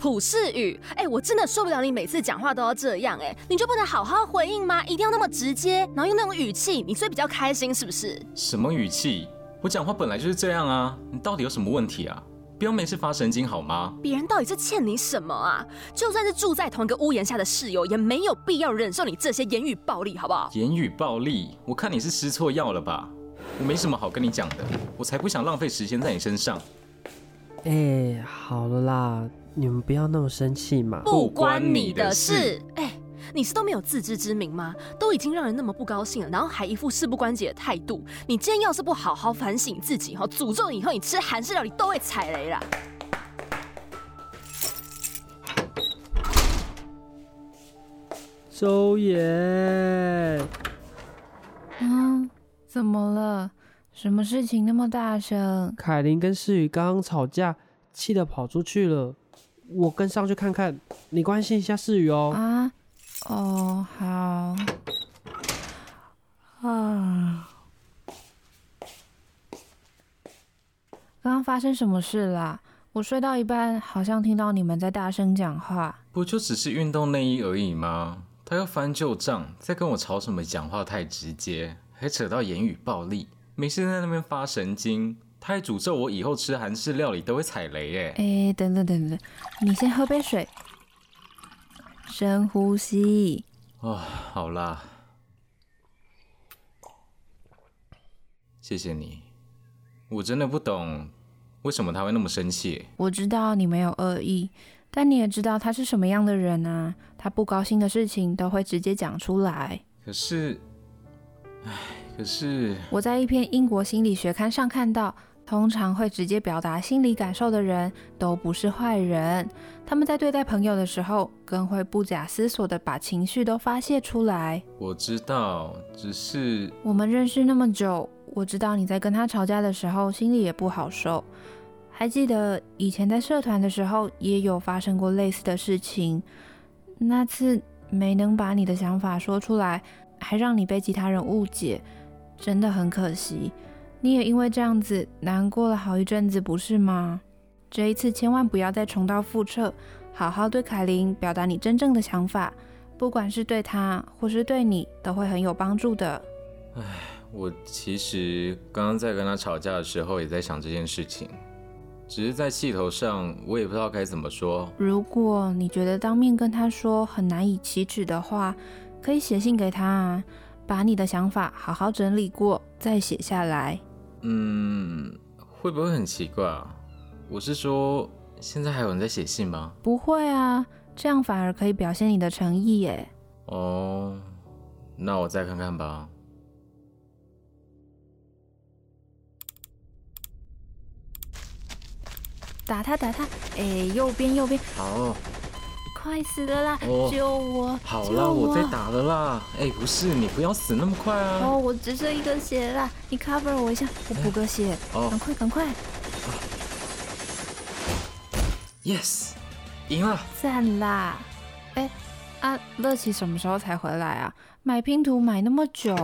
普世语，哎，我真的受不了你每次讲话都要这样，哎，你就不能好好回应吗？一定要那么直接，然后用那种语气，你所以比较开心是不是？什么语气？我讲话本来就是这样啊，你到底有什么问题啊？不要没事发神经好吗？别人到底是欠你什么啊？就算是住在同一个屋檐下的室友，也没有必要忍受你这些言语暴力，好不好？言语暴力？我看你是吃错药了吧？我没什么好跟你讲的，我才不想浪费时间在你身上。哎，好了啦。你们不要那么生气嘛！不关你的事。哎，你是都没有自知之明吗？都已经让人那么不高兴了，然后还一副事不关己的态度。你今天要是不好好反省自己，哈，诅咒你以后你吃韩式料理都会踩雷啦！周爷，嗯，怎么了？什么事情那么大声？凯琳跟世宇刚刚吵架，气得跑出去了。我跟上去看看，你关心一下世宇哦。啊，哦，好。啊，刚刚发生什么事啦？我睡到一半，好像听到你们在大声讲话。不就只是运动内衣而已吗？他要翻旧账，在跟我吵什么？讲话太直接，还扯到言语暴力，没事在那边发神经。他还诅咒我以后吃韩式料理都会踩雷耶！哎，等等等等，你先喝杯水，深呼吸。哦，好啦，谢谢你。我真的不懂为什么他会那么生气。我知道你没有恶意，但你也知道他是什么样的人啊？他不高兴的事情都会直接讲出来。可是，唉，可是我在一篇英国心理学刊上看到。通常会直接表达心理感受的人都不是坏人，他们在对待朋友的时候，更会不假思索的把情绪都发泄出来。我知道，只是我们认识那么久，我知道你在跟他吵架的时候心里也不好受。还记得以前在社团的时候也有发生过类似的事情，那次没能把你的想法说出来，还让你被其他人误解，真的很可惜。你也因为这样子难过了好一阵子，不是吗？这一次千万不要再重蹈覆辙，好好对凯琳表达你真正的想法，不管是对他或是对你，都会很有帮助的。唉，我其实刚刚在跟他吵架的时候，也在想这件事情，只是在气头上，我也不知道该怎么说。如果你觉得当面跟他说很难以启齿的话，可以写信给他，啊，把你的想法好好整理过再写下来。嗯，会不会很奇怪啊？我是说，现在还有人在写信吗？不会啊，这样反而可以表现你的诚意耶。哦，那我再看看吧。打他，打他！哎，右边，右边。好。快死了啦！救我！好啦，我在打了啦。哎，不是，你不要死那么快啊！哦，我只剩一个血啦，你 cover 我一下，我补个血。哦，赶快，赶快！Yes，赢了！赞啦！哎，啊，乐奇什么时候才回来啊？买拼图买那么久。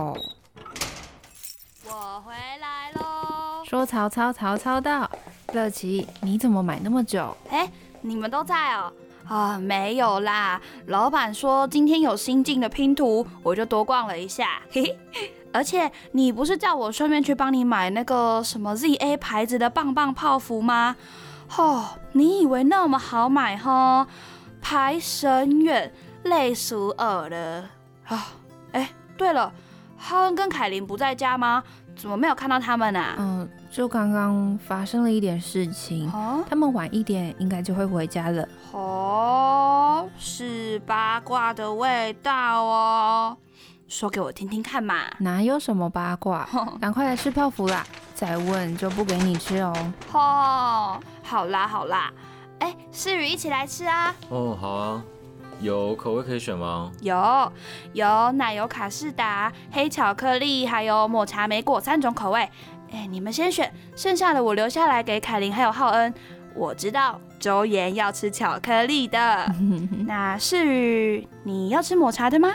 我回来喽！说曹操，曹操到。乐奇，你怎么买那么久？哎，你们都在哦。啊，没有啦，老板说今天有新进的拼图，我就多逛了一下。嘿嘿，而且你不是叫我顺便去帮你买那个什么 ZA 牌子的棒棒泡芙吗？哦，你以为那么好买哈？排神远，累死我了。啊，哎，对了，浩恩跟凯琳不在家吗？怎么没有看到他们啊？嗯，就刚刚发生了一点事情，哦他们晚一点应该就会回家了。哦，是八卦的味道哦，说给我听听看嘛。哪有什么八卦？赶快来吃泡芙啦！再问就不给你吃哦。哦，好啦好啦，哎，世宇一起来吃啊。哦，好啊。有口味可以选吗？有，有奶油卡士达、黑巧克力，还有抹茶莓果三种口味。哎，你们先选，剩下的我留下来给凯琳还有浩恩。我知道周岩要吃巧克力的，那世宇你要吃抹茶的吗？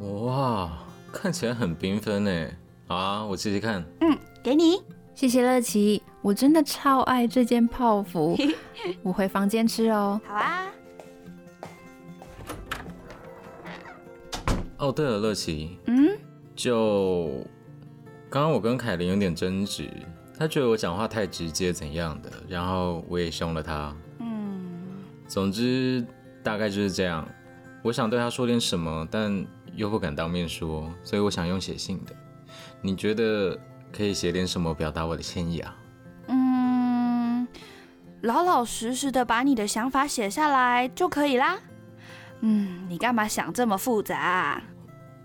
哇，看起来很缤纷呢。好啊，我试试看。嗯，给你，谢谢乐琪，我真的超爱这件泡芙，我回房间吃哦。好啊。哦，对了，乐琪，嗯，就刚刚我跟凯琳有点争执，她觉得我讲话太直接怎样的，然后我也凶了她。嗯，总之大概就是这样。我想对她说点什么，但又不敢当面说，所以我想用写信的。你觉得可以写点什么表达我的歉意啊？嗯，老老实实的把你的想法写下来就可以啦。嗯，你干嘛想这么复杂？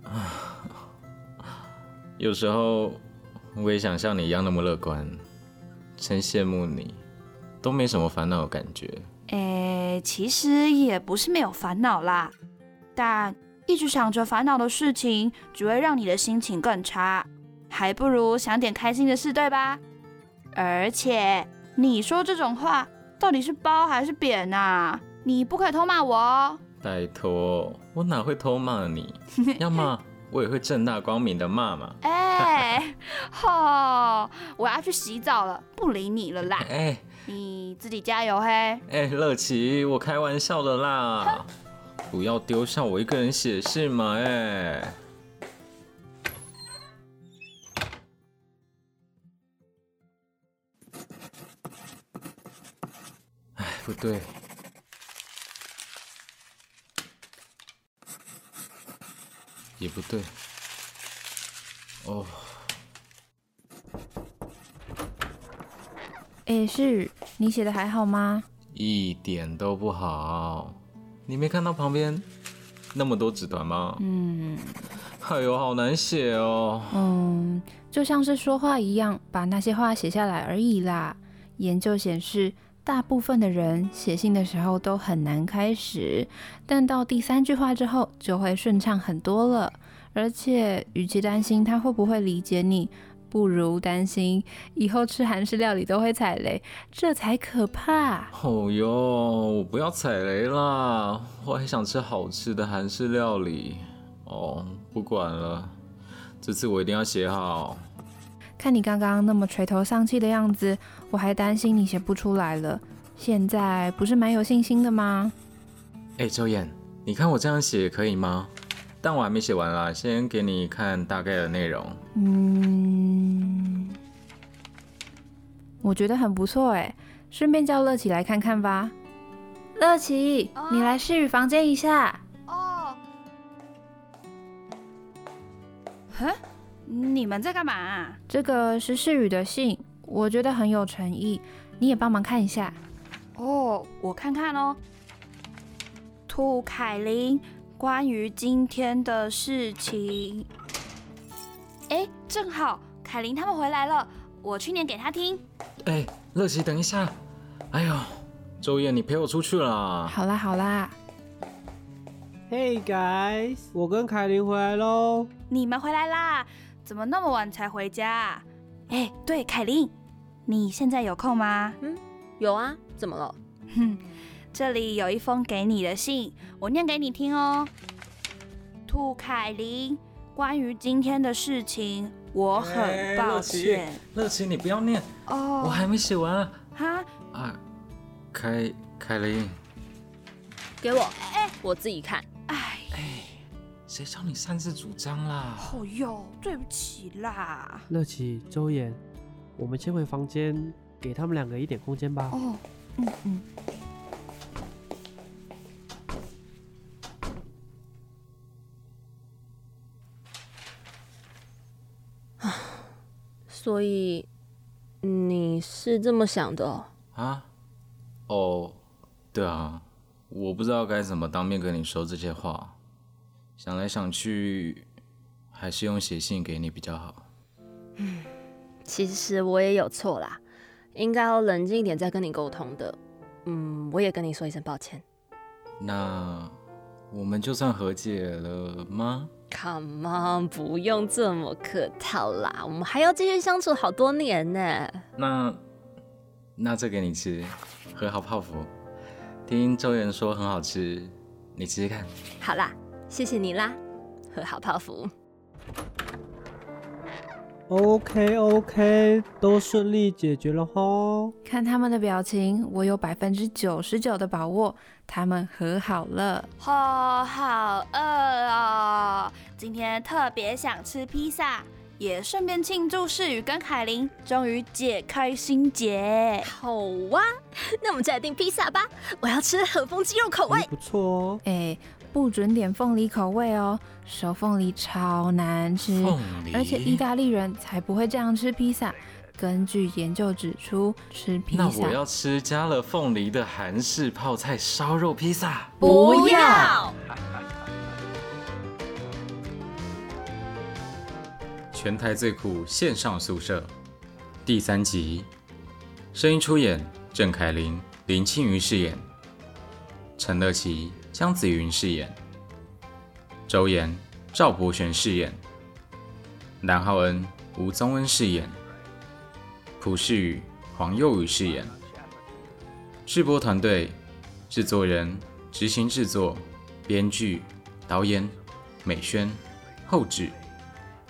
有时候我也想像你一样那么乐观，真羡慕你，都没什么烦恼的感觉。诶，其实也不是没有烦恼啦，但一直想着烦恼的事情，只会让你的心情更差，还不如想点开心的事，对吧？而且你说这种话，到底是褒还是贬啊？你不可以偷骂我哦。拜托，我哪会偷骂你？要骂我也会正大光明的骂嘛。哎，吼！我要去洗澡了，不理你了啦。哎你自己加油嘿。哎，乐琪，我开玩笑的啦，不要丢下我一个人写信嘛，哎。哎，不对，也不对。哦，诶，世宇，你写的还好吗？一点都不好。你没看到旁边那么多纸团吗？嗯哎呦，好难写哦。嗯，就像是说话一样，把那些话写下来而已啦。研究显示，大部分的人写信的时候都很难开始，但到第三句话之后就会顺畅很多了。而且，与其担心他会不会理解你，不如担心以后吃韩式料理都会踩雷，这才可怕。哦哟，我不要踩雷啦！我还想吃好吃的韩式料理。哦，不管了，这次我一定要写好。看你刚刚那么垂头丧气的样子，我还担心你写不出来了。现在不是蛮有信心的吗？哎，周燕，你看我这样写可以吗？但我还没写完啦，先给你看大概的内容。嗯，我觉得很不错哎，顺便叫乐琪来看看吧。乐琪，哦你来世宇房间一下。你们在干嘛？这个是世宇的信，我觉得很有诚意，你也帮忙看一下。哦，我看看哦。兔凯琳，关于今天的事情。哎，正好凯琳他们回来了，我去念给他听。哎，乐琪，等一下。哎呦，周燕，你陪我出去啦。好啦好啦，Hey guys，我跟凯琳回来喽。你们回来啦？怎么那么晚才回家？哎，对，凯琳，你现在有空吗？有啊，怎么了？哼，这里有一封给你的信，我念给你听哦。兔凯琳，关于今天的事情，我很抱歉。乐琪，你不要念，哦，我还没写完啊。哈，啊，凯凯琳，给我，哎我自己看。哎，谁叫你擅自主张啦？哦哟，对不起啦。乐琪、周岩，我们先回房间，给他们两个一点空间吧。哦，嗯嗯。所以你是这么想的哦？啊？哦，对啊，我不知道该怎么当面跟你说这些话，想来想去，还是用写信给你比较好。其实我也有错啦，应该要冷静一点再跟你沟通的。嗯，我也跟你说一声抱歉。那我们就算和解了吗？Come on，不用这么客套啦，我们还要继续相处好多年呢。那那这给你吃，和好泡芙。听周元说很好吃，你吃吃看。好啦，谢谢你啦，和好泡芙。OK OK，都顺利解决了哈。看他们的表情，我有百分之九十九的把握，他们和好了。哦，好饿哦！今天特别想吃披萨，也顺便庆祝世宇跟凯琳终于解开心结。好哇，那我们再来订披萨吧！我要吃和风鸡肉口味哎。不错哦。哎，不准点凤梨口味哦，手凤梨超难吃，凤梨，而且意大利人才不会这样吃披萨。根据研究指出，吃披萨那我要吃加了凤梨的韩式泡菜烧肉披萨。不要。全台最酷线上宿舍。第三集，声音出演郑凯琳、林庆瑜饰演，陈乐琪、江子云饰演，周岩、赵博璇饰演，蓝浩恩、吴宗恩饰演，朴世宇、黄佑宇饰演。制播团队：制作人、执行制作、编剧、导演、美宣、后制。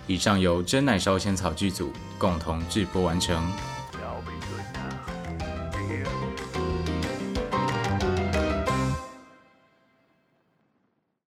以上由真奶烧仙草剧组共同制播完成。